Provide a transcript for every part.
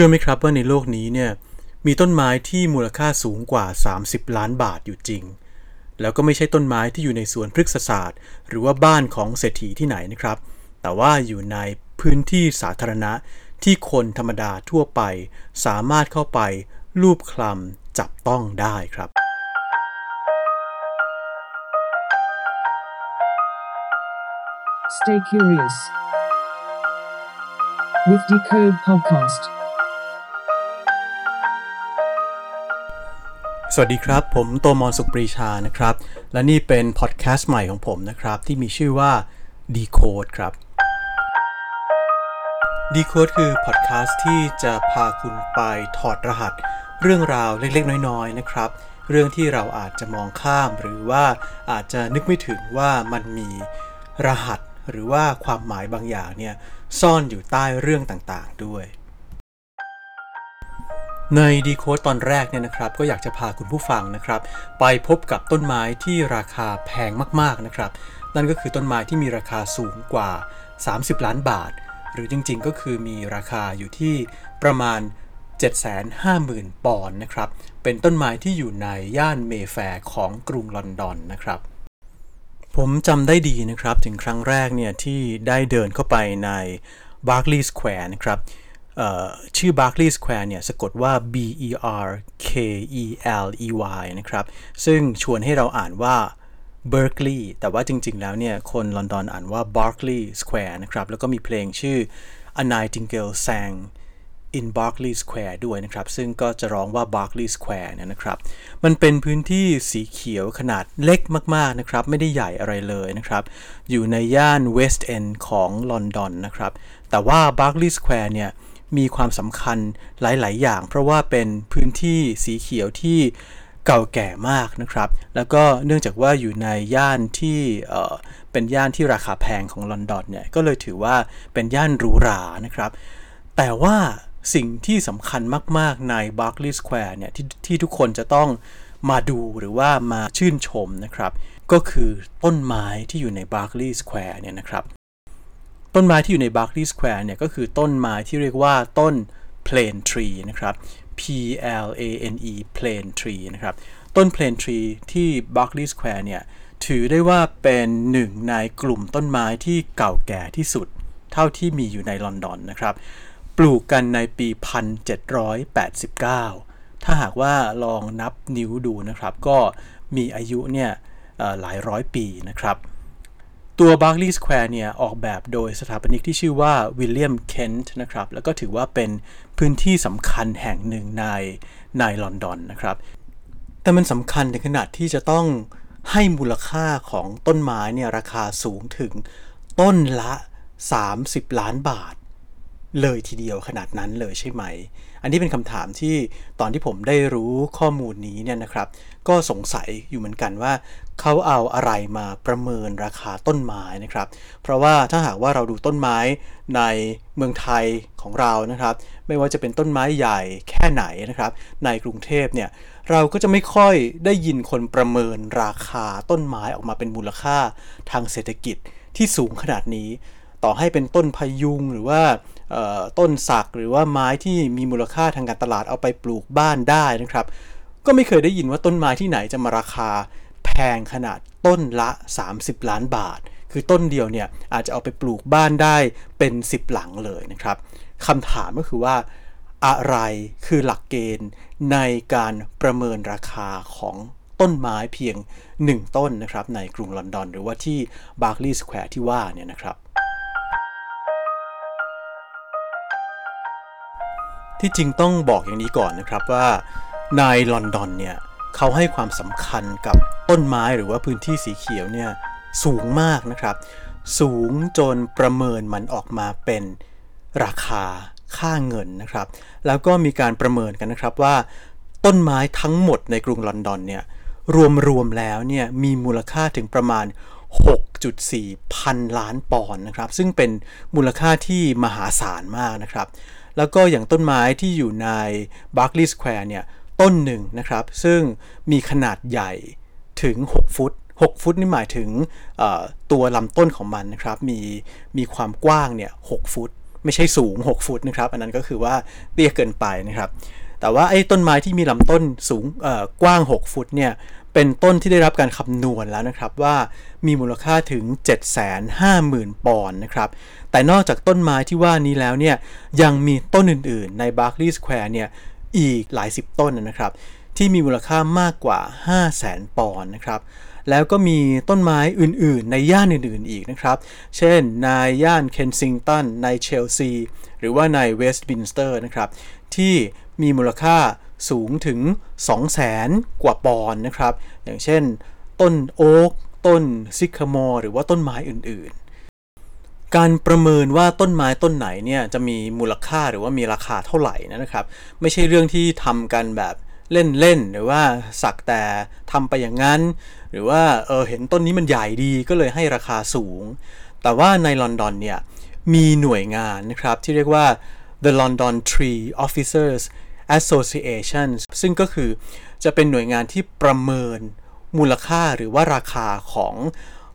ชื่อไหมครับว่าในโลกนี้เนี่ยมีต้นไม้ที่มูลค่าสูงกว่า 30 ล้านบาทอยู่จริง แล้วก็ไม่ใช่ต้นไม้ที่อยู่ในสวนพฤกษศาสตร์ หรือว่าบ้านของเศรษฐีที่ไหนนะครับ แต่ว่าอยู่ในพื้นที่สาธารณะที่คนธรรมดาทั่วไป สามารถเข้าไปลูบคลำจับต้องได้ครับ Stay curious with Decode Podcast. สวัสดีครับ ผมโตมอนสุปรีชานะครับ และนี่เป็นพอดแคสต์ใหม่ของผมนะครับ ที่มีชื่อว่า Decode ครับ Decode คือพอดแคสต์ที่จะพาคุณไปถอดรหัส เรื่องราวเล็กๆ น้อยๆ นะครับ เรื่องที่เราอาจจะมองข้าม หรือว่าอาจจะนึกไม่ถึงว่ามันมีรหัส หรือว่าความหมายบางอย่างเนี่ยซ่อนอยู่ใต้เรื่องต่างๆด้วย ใน Decode ตอนแรกเนี่ยนะครับก็อยากจะพาคุณผู้ฟังนะครับไปพบกับต้นไม้ที่ราคาแพงมากๆนะครับนั่นก็คือต้นไม้ที่มีราคาสูงกว่า 30 ล้านบาท หรือจริงๆ ก็คือมีราคาอยู่ที่ประมาณ 750,000 ปอนด์นะครับเป็นต้นไม้ที่อยู่ในย่านเมแฟร์ของกรุงลอนดอนนะครับผมจำได้ดีนะครับถึงครั้งแรกเนี่ยที่ได้เดินเข้าไปใน Barclay Square นะครับ ชื่อ Barclay Square เนี่ยสะกดว่า B E R K E L E Y นะครับ ซึ่งชวนให้เราอ่านว่า Berkeley แต่ว่าจริง ๆ แล้วเนี่ย คนลอนดอนอ่านว่า Barclay Square นะครับ แล้วก็มีเพลงชื่อ A Nightingale Sang in Berkeley Square ด้วยนะครับ ซึ่งก็จะร้องว่า Berkeley Square เนี่ยนะครับ มันเป็นพื้นที่สีเขียวขนาดเล็กมาก ๆ นะครับ ไม่ได้ใหญ่อะไรเลยนะครับ อยู่ในย่าน West End ของลอนดอนนะครับ แต่ว่า Berkeley Square เนี่ย มีความสำคัญหลาย ๆ อย่าง เพราะว่าเป็นพื้นที่สีเขียวที่เก่าแก่มากนะครับ แล้วก็เนื่องจากว่าอยู่ในย่านที่เป็นย่านที่ราคาแพงของลอนดอนเนี่ย ก็เลยถือว่าเป็นย่านหรูหรานะครับ แต่ว่าสิ่งที่สำคัญมาก ๆ ใน Barclay Square เนี่ยที่ที่ทุกคนจะต้องมาดูหรือว่ามาชื่นชมนะครับ ก็คือต้นไม้ที่อยู่ใน Barclay Square เนี่ยนะครับ ต้นไม้ที่อยู่ใน Barclay Square เนี่ยก็คือต้นไม้ที่เรียกว่าต้น Plane Tree นะครับ P L A N E Plane Tree นะครับ ต้น Plane Tree ที่ Barclay Square เนี่ย ถือได้ว่าเป็นหนึ่งในกลุ่มต้นไม้ที่เก่าแก่ที่สุด เท่าที่มีอยู่ในลอนดอนนะครับ ปลูกกันในปี 1789 ถ้าหากว่าลองนับนิ้วดูนะครับ ก็มีอายุเนี่ยหลายร้อยปีนะครับ ตัว Barclay Square เนี่ยออกแบบโดยสถาปนิกที่ชื่อว่าวิลเลียมเคนต์นะครับ แล้วก็ถือว่าเป็นพื้นที่สำคัญแห่งหนึ่งในในลอนดอนนะครับ แต่มันสำคัญในขนาดที่จะต้องให้มูลค่าของต้นไม้เนี่ยราคาสูงถึงต้นละ 30 ล้านบาท เลยทีเดียวขนาดนั้นเลยใช่ไหม อันนี้เป็นคำถามที่ตอนที่ผมได้รู้ข้อมูลนี้เนี่ยนะครับ ก็สงสัยอยู่เหมือนกันว่า เขาเอาอะไรมาประเมินราคาต้นไม้นะครับ เพราะว่าถ้าหากว่าเราดูต้นไม้ในเมืองไทยของเรานะครับ ไม่ว่าจะเป็นต้นไม้ใหญ่แค่ไหนนะครับ ในกรุงเทพเนี่ยเราก็จะไม่ค่อยได้ยินคนประเมินราคาต้นไม้ออกมาเป็นมูลค่าทางเศรษฐกิจที่สูงขนาดนี้ ต่อให้เป็นต้นพยุงหรือว่า ต้นสักหรือว่าไม้ที่มีมูลค่าทางการตลาดเอาไปปลูกบ้านได้นะครับ ก็ไม่เคยได้ยินว่าต้นไม้ที่ไหนจะมาราคาแพงขนาดต้นละ 30 ล้านบาท คือต้นเดียวเนี่ยอาจจะเอาไปปลูกบ้านได้เป็น 10 หลังเลยนะครับคำถามก็คือว่าอะไรคือหลักเกณฑ์ในการประเมินราคาของต้นไม้เพียง 1 ต้นนะครับในกรุงลอนดอน หรือว่าที่ Barclay Square ที่ว่าเนี่ยนะครับ ที่จริงต้องบอกอย่างนี้ก่อนนะครับว่าในลอนดอนเนี่ยเขาให้ความสำคัญกับต้นไม้หรือว่าพื้นที่สีเขียวเนี่ยสูงมากนะครับ สูงจนประเมินมันออกมาเป็นราคาค่าเงินนะครับ แล้วก็มีการประเมินกันนะครับว่า ต้นไม้ทั้งหมดในกรุงลอนดอนเนี่ยรวมๆแล้วเนี่ยมีมูลค่าถึงประมาณ 6.4 พันล้านปอนด์นะครับ ซึ่งเป็นมูลค่าที่มหาศาลมากนะครับ แล้วก็อย่างต้นไม้ที่อยู่ใน Barclay Square เนี่ยต้นหนึ่งนะครับ ซึ่งมีขนาดใหญ่ถึง 6 ฟุต 6 ฟุตนี่หมายถึงตัวลำต้นของมันนะครับ มีมีความกว้างเนี่ย6ฟุต ไม่ใช่สูง 6 ฟุตนะครับ อันนั้นก็คือว่าเตี้ยเกินไปนะครับ แต่ว่าไอ้ต้นไม้ที่มีลำต้นสูงกว้าง 6 ฟุตเนี่ย เป็นต้นที่ได้รับการคำนวณแล้วนะครับว่ามีมูลค่าถึง 750,000 ปอนด์นะครับ แต่นอกจากต้นไม้ที่ว่านี้แล้วเนี่ยยังมีต้นอื่นๆ ในบาร์คลีย์สแควร์เนี่ยอีกหลายสิบต้นนะครับ ที่มีมูลค่ามากกว่า 500,000 ปอนด์นะครับแล้วก็มีต้นไม้อื่นๆ ในย่านอื่นๆอีกนะครับ เช่นในย่านเคนซิงตันในเชลซี หรือว่าในเวสต์มินสเตอร์นะครับ ที่มีมูลค่า สูงถึง 200,000 กว่าปอนด์นะครับ อย่างเช่น ต้นโอ๊กต้นซิคามอร์หรือว่าต้นไม้อื่นๆ การประเมินว่าต้นไม้ต้นไหนเนี่ยจะมีมูลค่าหรือว่ามีราคาเท่าไหร่นะครับ ไม่ใช่เรื่องที่ทำกันแบบเล่นๆ หรือว่าสักแต่ทำไปอย่างนั้น หรือว่าเออเห็นต้นนี้มันใหญ่ดีก็เลยให้ราคาสูง แต่ว่าในลอนดอนเนี่ยมีหน่วยงานนะครับที่เรียกว่า the London Tree Officers Association ซึ่งก็คือจะเป็นหน่วยงานที่ประเมินมูลค่าหรือว่าราคาของ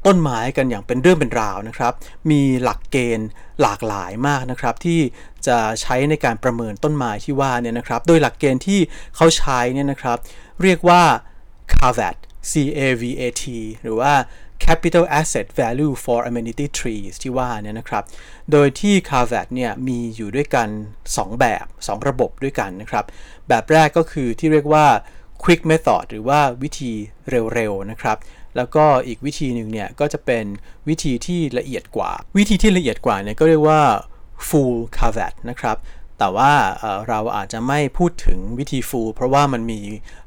ต้นไม้กันอย่างเป็นเรื่องเป็นราวนะครับ มีหลักเกณฑ์หลากหลายมากนะครับ ที่จะใช้ในการประเมินต้นไม้ที่ว่าเนี่ยนะครับ โดยหลักเกณฑ์ที่เขาใช้เนี่ยนะครับ เรียกว่า CAVAT C A V A T หรือว่า Capital Asset Value for Amenity Trees ที่ว่าเนี่ยนะครับ โดยที่ CAVAT เนี่ยมีอยู่ด้วยกัน 2 แบบ 2 ระบบด้วยกันนะครับ แบบแรกก็คือที่เรียกว่า Quick Method หรือว่าวิธีเร็วๆนะครับ แล้วก็อีกวิธีหนึ่งเนี่ยก็จะเป็นวิธีที่ละเอียดกว่า วิธีที่ละเอียดกว่าเนี่ยก็เรียกว่า Full CAVAT นะครับแต่ว่าเราอาจจะไม่พูดถึงวิธี Full เพราะว่ามันมี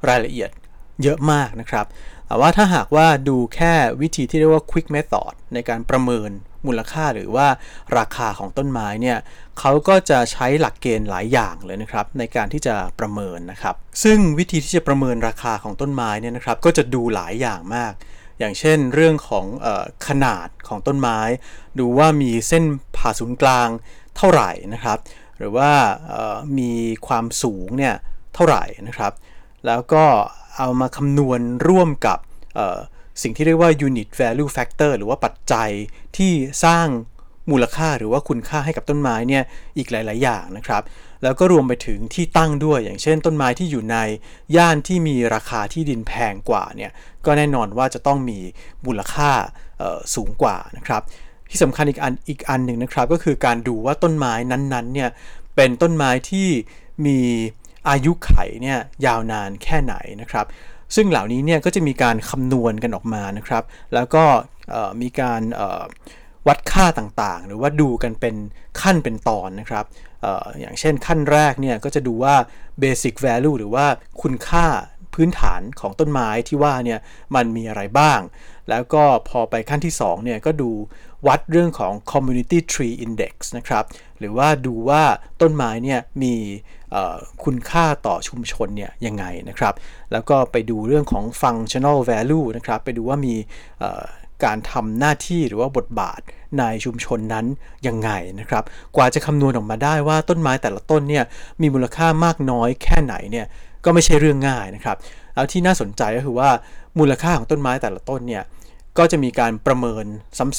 รายละเอียด เยอะมากนะครับแต่ว่าถ้าหากว่าดูแค่วิธีที่เรียกว่า quick method ในการประเมินมูลค่าหรือว่าราคาของต้นไม้เนี่ยเขาก็จะใช้หลักเกณฑ์หลายอย่างเลยนะครับในการที่จะประเมินนะครับ ซึ่งวิธีที่จะประเมินราคาของต้นไม้เนี่ยนะครับ ก็จะดูหลายอย่างมาก อย่างเช่นเรื่องของออขนาดของต้นไม้ ดูว่ามีเส้นผ่าศูนย์กลางเท่าไหร่นะครับ หรือว่ามีความสูงเนี่ยเท่าไหร่นะครับ แล้วก็ เอามาคำนวณร่วมกับสิ่งที่เรียกว่า unit value factor หรือว่าปัจจัยที่สร้างมูลค่าหรือว่าคุณค่าให้กับต้นไม้เนี่ยอีกหลาย ๆ อย่างนะครับ แล้วก็รวมไปถึงที่ตั้งด้วย อย่างเช่น ต้นไม้ที่อยู่ในย่านที่มีราคาที่ดินแพงกว่าเนี่ยก็แน่นอนว่าจะต้องมีมูลค่าสูงกว่านะครับ ที่สำคัญอีกอันอีกอันหนึ่งนะครับ ก็คือการดูว่าต้นไม้นั้น ๆ เนี่ยเป็นต้นไม้ที่มี อายุไขเนี่ยยาวนานแค่ไหนนะครับ ซึ่งเหล่านี้เนี่ยก็จะมีการคำนวณกันออกมานะครับ แล้วก็มีการวัดค่าต่างๆ หรือว่าดูกันเป็นขั้นเป็นตอนนะครับออย่างเช่นขั้นแรกเนี่ยก็จะดูว่า basic value หรือว่าคุณค่าพื้นฐานของต้นไม้ที่ว่าเนี่ยมันมีอะไรบ้าง แล้วก็พอไปขั้นที่2เนี่ยก็ดูวัดเรื่องของ community tree index นะครับ หรือว่าดูว่าต้นไม้เนี่ยมี คุณค่าต่อชุมชนเนี่ยยังไงนะครับ แล้วก็ไปดูเรื่องของ functional value นะครับ ไปดูว่ามีการทำหน้าที่หรือว่าบทบาทในชุมชนนั้นยังไงนะครับ กว่าจะคำนวณออกมาได้ว่าต้นไม้แต่ละต้นเนี่ยมีมูลค่ามากน้อยแค่ไหนเนี่ยก็ไม่ใช่เรื่องง่ายนะครับ แล้วที่น่าสนใจก็คือว่ามูลค่าของต้นไม้แต่ละต้นเนี่ยก็จะมีการประเมิน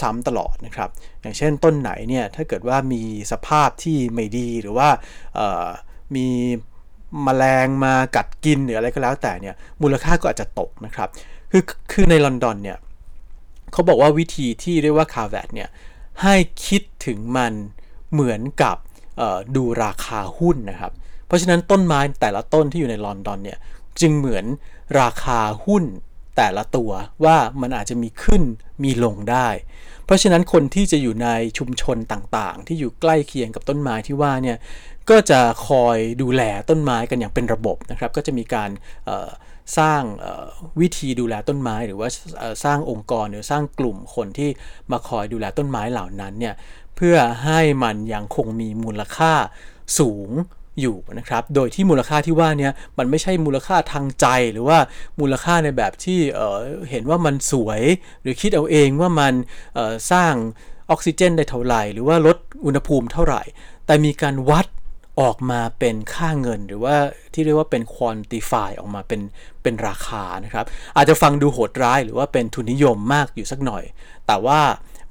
ซ้ำๆตลอดนะครับ อย่างเช่นต้นไหนเนี่ยถ้าเกิดว่ามีสภาพที่ไม่ดีหรือว่า มีมแมลงมากัดกินหรืออะไรก็แล้วแต่เนี่ยมูลค่าก็อาจจะตกนะครับคือคือในลอนดอนเนี่ยเขาบอกว่าวิธีที่เรียกว่าคาร์แวดเนี่ยให้คิดถึงมันเหมือนกับดูราคาหุ้นนะครับ เพราะฉะนั้นต้นไม้แต่ละต้นที่อยู่ในลอนดอนเนี่ยจึงเหมือนราคาหุ้น แต่ละตัวว่ามันอาจจะมีขึ้นมีลงได้ เพราะฉะนั้นคนที่จะอยู่ในชุมชนต่างๆ ที่อยู่ใกล้เคียงกับต้นไม้ที่ว่าเนี่ยก็จะคอยดูแลต้นไม้กันอย่างเป็นระบบนะครับ ก็จะมีการสร้างวิธีดูแลต้นไม้ หรือว่าสร้างองค์กรหรือสร้างกลุ่มคนที่มาคอยดูแลต้นไม้เหล่านั้นเนี่ยเพื่อให้มันยังคงมีมูลค่าสูง อยู่นะครับ โดยที่มูลค่าที่ว่านี้มันไม่ใช่มูลค่าทางใจหรือว่ามูลค่าในแบบที่เเห็นว่ามันสวย หรือคิดเอาเองว่ามันสร้างออกซิเจนได้เท่าไหร่ หรือว่าลดอุณหภูมิเท่าไหร่ แต่มีการวัดออกมาเป็นค่าเงิน หรือว่าที่เรียกว่าเป็น quantify ออกมาเป็นเป็นราคานะครับ อาจจะฟังดูโหดร้าย หรือว่าเป็นทุนนิยมมากอยู่สักหน่อย แต่ว่า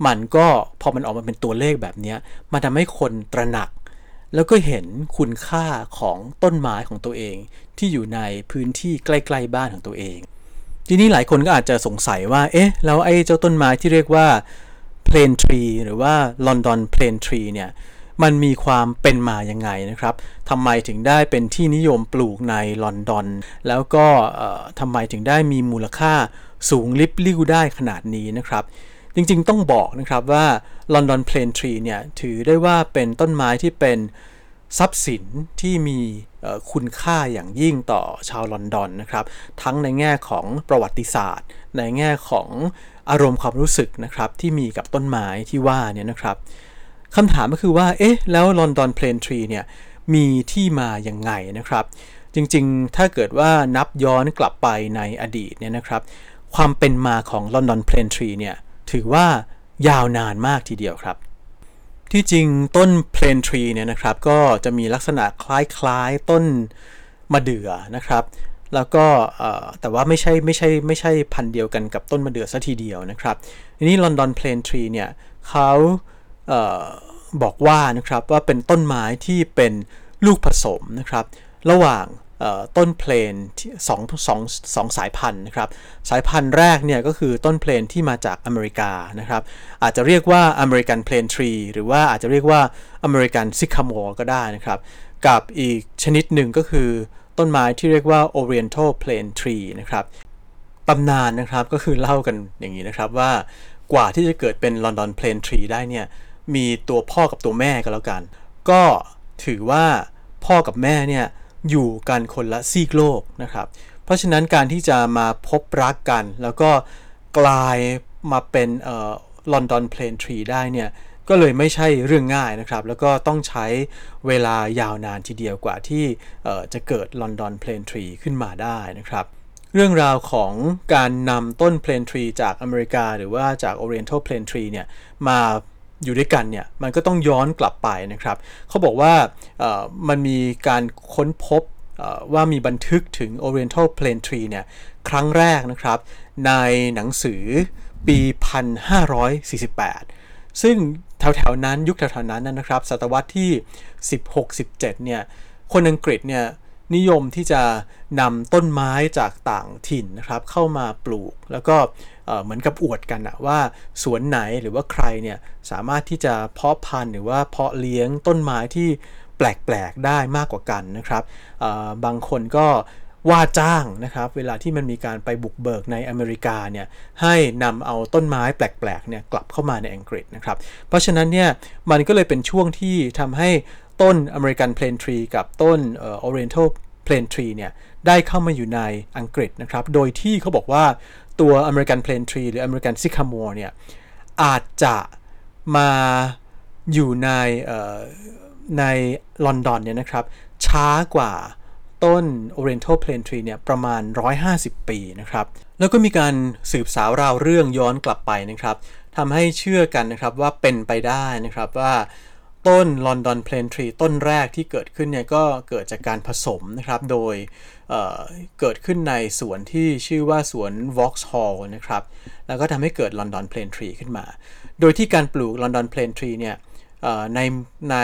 มันก็พอมันออกมาเป็นตัวเลขแบบนี้มันทำให้คนตระหนัก แล้วก็เห็นคุณค่าของต้นไม้ของตัวเอง ที่อยู่ในพื้นที่ใกล้ๆบ้านของตัวเอง ทีนี้หลายคนก็อาจจะสงสัยว่า เอ๊ะ แล้วไอ้เจ้าต้นไม้ที่เรียกว่า plain tree หรือว่า London plain tree เนี่ย มันมีความเป็นมายังไงนะครับทำไมถึงได้เป็นที่นิยมปลูกในลอนดอน แล้วก็ทำไมถึงได้มีมูลค่าสูงลิบลิ่วได้ขนาดนี้นะครับ จริงๆต้องบอกนะครับว่า London Plain Tree เนี่ยถือได้ว่าเป็นต้นไม้ที่เป็นทรัพย์สินที่มีคุณค่าอย่างยิ่งต่อชาวลอนดอนนะครับ ทั้งในแง่ของประวัติศาสตร์ ในแง่ของอารมณ์ความรู้สึกนะครับ ที่มีกับต้นไม้ที่ว่าเนี่ยนะครับคำถามก็คือว่า เอ๊ะ แล้วลอนดอนเพลนทรีเนี่ยมีที่มาอย่างไงนะครับ จริงๆ ถ้าเกิดว่านับย้อนกลับไปในอดีตเนี่ยนะครับ ความเป็นมาของลอนดอนเพลนทรีเนี่ยถือว่า ยาวนานมากทีเดียวครับ ที่จริงต้นเพลนทรีเนี่ยนะครับ ก็จะมีลักษณะคล้ายๆต้นมะเดื่อนะครับ แล้วก็แต่ว่าไม่ใช่ไม่ใช่ไม่ใช่พันธุ์เดียวกันกับต้นมะเดื่อซะทีเดียวนะครับทีนี้ London plane tree เนี่ยเขาเออบอกว่านะครับว่าเป็นต้นไม้ที่เป็นลูกผสมนะครับ ระหว่าง ต้น plane สองสองสองสายพันธุ์นะครับสายพันธุ์แรกเนี่ยก็คือต้น plane ที่มาจากอเมริกานะครับอาจจะเรียกว่า American plane tree หรือว่าอาจจะเรียกว่าอเมริกันซิคามอร์ก็ได้นะครับกับอีกชนิดหนึ่งก็คือต้นไม้ที่เรียกว่า Oriental Plane Tree นะครับตำนานนะครับก็คือเล่ากันอย่างนี้นะครับว่ากว่าที่จะเกิดเป็น London Plane Tree ได้เนี่ยมีตัวพ่อกับตัวแม่ก็แล้วกัน ก็ถือว่าพ่อกับแม่เนี่ย อยู่กันคนละซีกโลกนะครับ เพราะฉะนั้นการที่จะมาพบรักกัน แล้วก็กลายมาเป็นเอ่อ London Plane Tree ได้เนี่ยก็เลยไม่ใช่เรื่องง่ายนะครับ แล้วก็ต้องใช้เวลายาวนานทีเดียวกว่าที่เอ่อจะเกิด London Plane Tree ขึ้นมาได้นะครับ เรื่องราวของการนำต้นเพลนทรีจากอเมริกา หรือว่าจาก Oriental Plane Tree เนี่ยมา อยู่ด้วยกันเนี่ยมันก็ต้องย้อนกลับไปนะครับเขาบอกว่ามันมีการค้นพบว่ามีบันทึกถึง Oriental Plane Tree เนี่ยครั้งแรกนะครับในหนังสือปี 1548 ซึ่งแถวๆนั้นยุคแถวๆนั้นนะครับศตวรรษที่ 16-17 เนี่ยคนอังกฤษเนี่ยนิยมที่จะนำต้นไม้จากต่างถิ่นนะครับเข้ามาปลูก แล้วก็ เหมือนกับอวดกันอะว่าสวนไหนหรือว่าใครเนี่ยสามารถที่จะเพาะพันธุ์หรือว่าเพาะเลี้ยงต้นไม้ที่แปลกๆได้มากกว่ากันนะครับบางคนก็ว่าจ้างนะครับเวลาที่มันมีการไปบุกเบิกในอเมริกาเนี่ยให้นำเอาต้นไม้แปลกๆเนี่ยกลับเข้ามาในอังกฤษนะครับเพราะฉะนั้นเนี่ยมันก็เลยเป็นช่วงที่ทำให้ต้นอเมริกันเพลนทรีกับต้นออ Oriental Plane Tree เนี่ยได้เข้ามาอยู่ในอังกฤษนะครับ โดยที่เขาบอกว่าตัว American Plane Tree หรือ American Sycamore เนี่ยอาจจะมาอยู่ในในลอนดอนเนี่ยนะครับช้ากว่าต้น Oriental Plane Tree เนี่ยประมาณ 150 ปีนะครับ แล้วก็มีการสืบสาวราวเรื่องย้อนกลับไปนะครับทำให้เชื่อกันนะครับว่าเป็นไปได้นะครับว่า ต้น London Plane Tree ต้นแรกที่เกิดขึ้นเนี่ยก็เกิดจากการผสมนะครับ โดยเเกิดขึ้นในสวนที่ชื่อว่าสวน Vauxhall นะครับ แล้วก็ทำให้เกิด London Plane Tree ขึ้นมา โดยที่การปลูก London Plane Tree เนี่ยในใน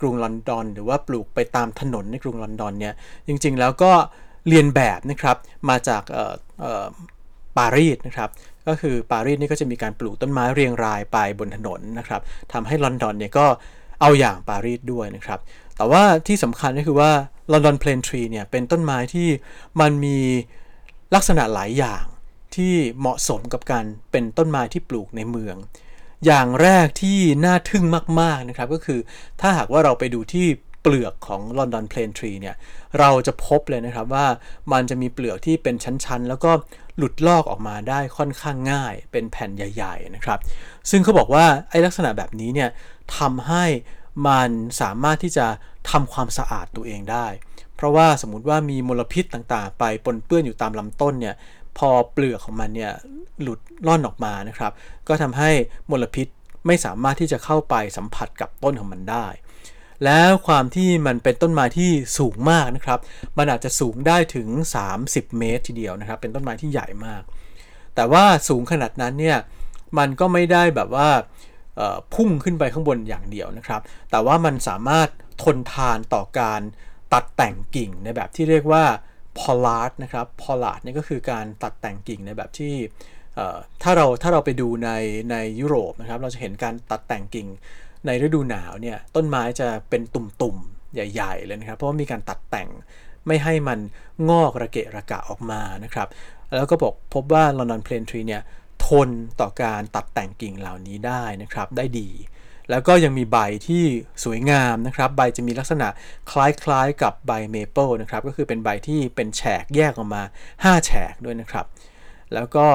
กรุงลอนดอน หรือว่าปลูกไปตามถนนในกรุงลอนดอนเนี่ยจริงๆแล้วก็เรียนแบบนะครับมาจากปารีสนะครับก็คือปารีสนี่ก็จะมีการปลูกต้นไม้เรียงรายไปบนถนนนะครับทำให้ลอนดอนเนี่ยก็ เอาอย่างปารีสด้วยนะครับ แต่ว่าที่สำคัญก็คือว่าลอนดอนเพลนทรีเนี่ยเป็นต้นไม้ที่มันมีลักษณะหลายอย่างที่เหมาะสมกับการเป็นต้นไม้ที่ปลูกในเมือง อย่างแรกที่น่าทึ่งมากๆนะครับก็คือถ้าหากว่าเราไปดูที่เปลือกของ London Plane Tree เนี่ยเราจะพบเลยนะครับว่ามันจะมีเปลือกที่เป็นชั้นๆ แล้วก็หลุดลอกออกมาได้ค่อนข้างง่าย เป็นแผ่นใหญ่ ๆนะครับ ซึ่งเขาบอกว่าไอ้ลักษณะแบบนี้เนี่ย ทำให้มันสามารถที่จะทำความสะอาดตัวเองได้ เพราะว่าสมมติว่ามีมลพิษต่างๆ ไปปนเปื้อนอยู่ตามลำต้นเนี่ยพอเปลือกของมันเนี่ยหลุดล่อนออกมานะครับ ก็ทำให้มลพิษไม่สามารถที่จะเข้าไปสัมผัสกับต้นของมันได้ แล้วความที่มันเป็นต้นไม้ที่สูงมากนะครับ มันอาจจะสูงได้ถึง 30 เมตรทีเดียวนะครับ เป็นต้นไม้ที่ใหญ่มาก แต่ว่าสูงขนาดนั้นเนี่ย มันก็ไม่ได้แบบว่า พุ่งขึ้นไปข้างบนอย่างเดียวนะครับ แต่ว่ามันสามารถทนทานต่อการตัดแต่งกิ่งในแบบที่เรียกว่า pollard นะครับ pollard นี่ก็คือการตัดแต่งกิ่งในแบบที่ถ้าเราถ้าเราไปดูในในยุโรปนะครับ เราจะเห็นการตัดแต่งกิ่งในฤดูหนาวเนี่ยต้นไม้จะเป็นตุ่มๆ ใหญ่ ๆ เลยนะครับ เพราะว่ามีการตัดแต่งไม่ให้มันงอกระเกะระกะออกมานะครับ แล้วก็บอกพบว่า London Plane Tree เนี่ย ทนต่อการตัดแต่งกิ่งเหล่านี้ได้นะครับได้ดี แล้วก็ยังมีใบที่สวยงามนะครับ ใบจะมีลักษณะคล้ายๆกับใบเมเปิลนะครับก็คือเป็นใบที่เป็นแฉกแยกออกมา 5 แฉกด้วยนะครับ แล้วก็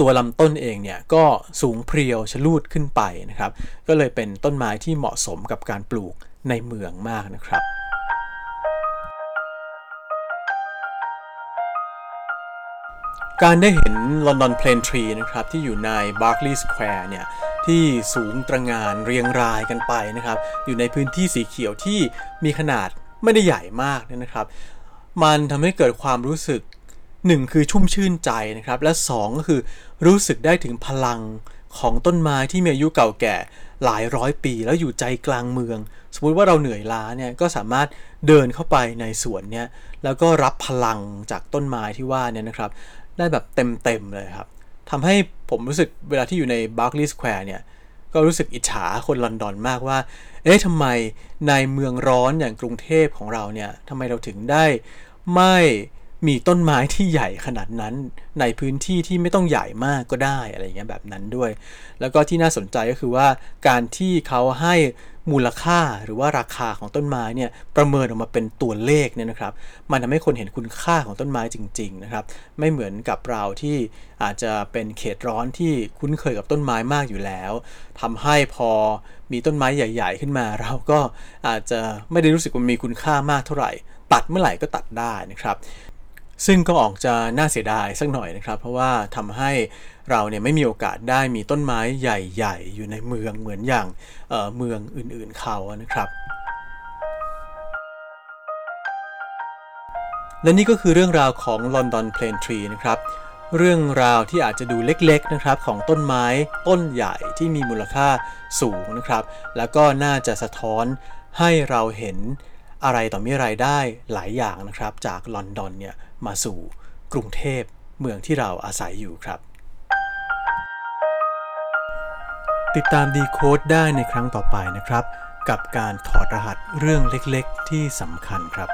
ตัวลำต้นเองเนี่ยก็สูงเพรียวชะลูดขึ้นไปนะครับ ก็เลยเป็นต้นไม้ที่เหมาะสมกับการปลูกในเมืองมากนะครับ การได้เห็น London Plane Tree นะครับที่อยู่ใน Berkeley Square เนี่ยที่สูงตระหงานเรียงรายกันไปนะครับ อยู่ในพื้นที่สีเขียวที่มีขนาดไม่ได้ใหญ่มากเนี่ยนะครับ มันทำให้เกิดความรู้สึก1คือชุ่มชื่นใจนะครับ และ2ก็คือรู้สึกได้ถึงพลังของต้นไม้ที่มีอายุเก่าแก่หลายร้อยปี แล้วอยู่ใจกลางเมือง สมมุติว่าเราเหนื่อยล้าเนี่ยก็สามารถเดินเข้าไปในสวนเนี่ยแล้วก็รับพลังจากต้นไม้ที่ว่าเนี่ยนะครับ ได้แบบเต็มๆเลยครับทำให้ผมรู้สึกเวลาที่อยู่ใน Berkeley Square เนี่ย ก็รู้สึกอิจฉาคนลอนดอนมากว่า เอ๊ะทำไมในเมืองร้อนอย่างกรุงเทพของเราเนี่ยทำไมเราถึงได้ไม่ มีต้นไม้ที่ใหญ่ขนาดนั้น ในพื้นที่ที่ไม่ต้องใหญ่มากก็ได้อะไรเงี้ยแบบนั้นด้วย แล้วก็ที่น่าสนใจก็คือว่าการที่เขาให้มูลค่าหรือว่าราคาของต้นไม้เนี่ยประเมินออกมาเป็นตัวเลขเนี่ยนะครับ มันทำให้คนเห็นคุณค่าของต้นไม้จริง ๆนะครับ ไม่เหมือนกับเราที่อาจจะเป็นเขตร้อนที่คุ้นเคยกับต้นไม้มากอยู่แล้วทำให้พอมีต้นไม้ใหญ่ ๆ ขึ้นมา เราก็อาจจะไม่ได้รู้สึกว่ามีคุณค่ามากเท่าไหร่ ตัดเมื่อไหร่ก็ตัดได้นะครับ ซึ่งก็ออกจะน่าเสียดายสักหน่อยนะครับ เพราะว่าทำให้เราเนี่ยไม่มีโอกาสได้มีต้นไม้ใหญ่ๆ อยู่ในเมืองเหมือนอย่างเเมืองอื่นๆเขานะครับ และนี่ก็คือเรื่องราวของ London Plane Tree นะครับเรื่องราวที่อาจจะดูเล็กๆนะครับของต้นไม้ต้นใหญ่ที่มีมูลค่าสูงนะครับ แล้วก็น่าจะสะท้อนให้เราเห็น อะไรต่อมีอะไรได้หลายอย่างนะครับ จากลอนดอนเนี่ยมาสู่กรุงเทพเมืองที่เราอาศัยอยู่ครับ ติดตามดีโคดได้ในครั้งต่อไปนะครับ กับการถอดรหัสเรื่องเล็กๆ ที่สำคัญครับ